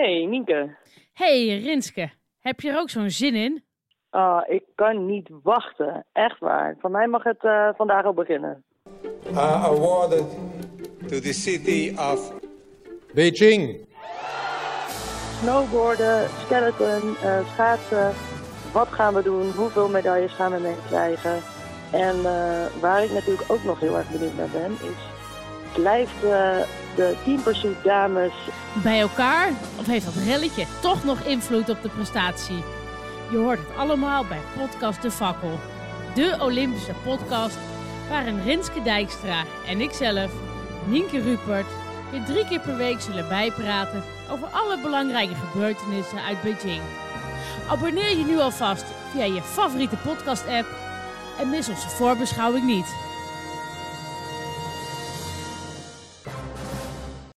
Hey Nienke. Hey Rinske, heb je er ook zo'n zin in? Ah, ik kan niet wachten. Echt waar. Van mij mag het eh, vandaag al beginnen. are awarded to the city of Beijing. Snowboarden, skeleton, eh, schaatsen. Wat gaan we doen? Hoeveel medailles gaan we meekrijgen? En eh, waar ik natuurlijk ook nog heel erg benieuwd naar ben, is... Blijft eh, de Team Pursuit dames Bij elkaar? Of heeft dat relletje toch nog invloed op de prestatie? Je hoort het allemaal bij Podcast De Fakkel. De Olympische podcast waarin Rinske Dijkstra en ikzelf, Nienke Rupert, je drie keer per week zullen bijpraten over alle belangrijke gebeurtenissen uit Beijing. Abonneer je nu alvast via je favoriete podcast-app en mis onze voorbeschouwing niet.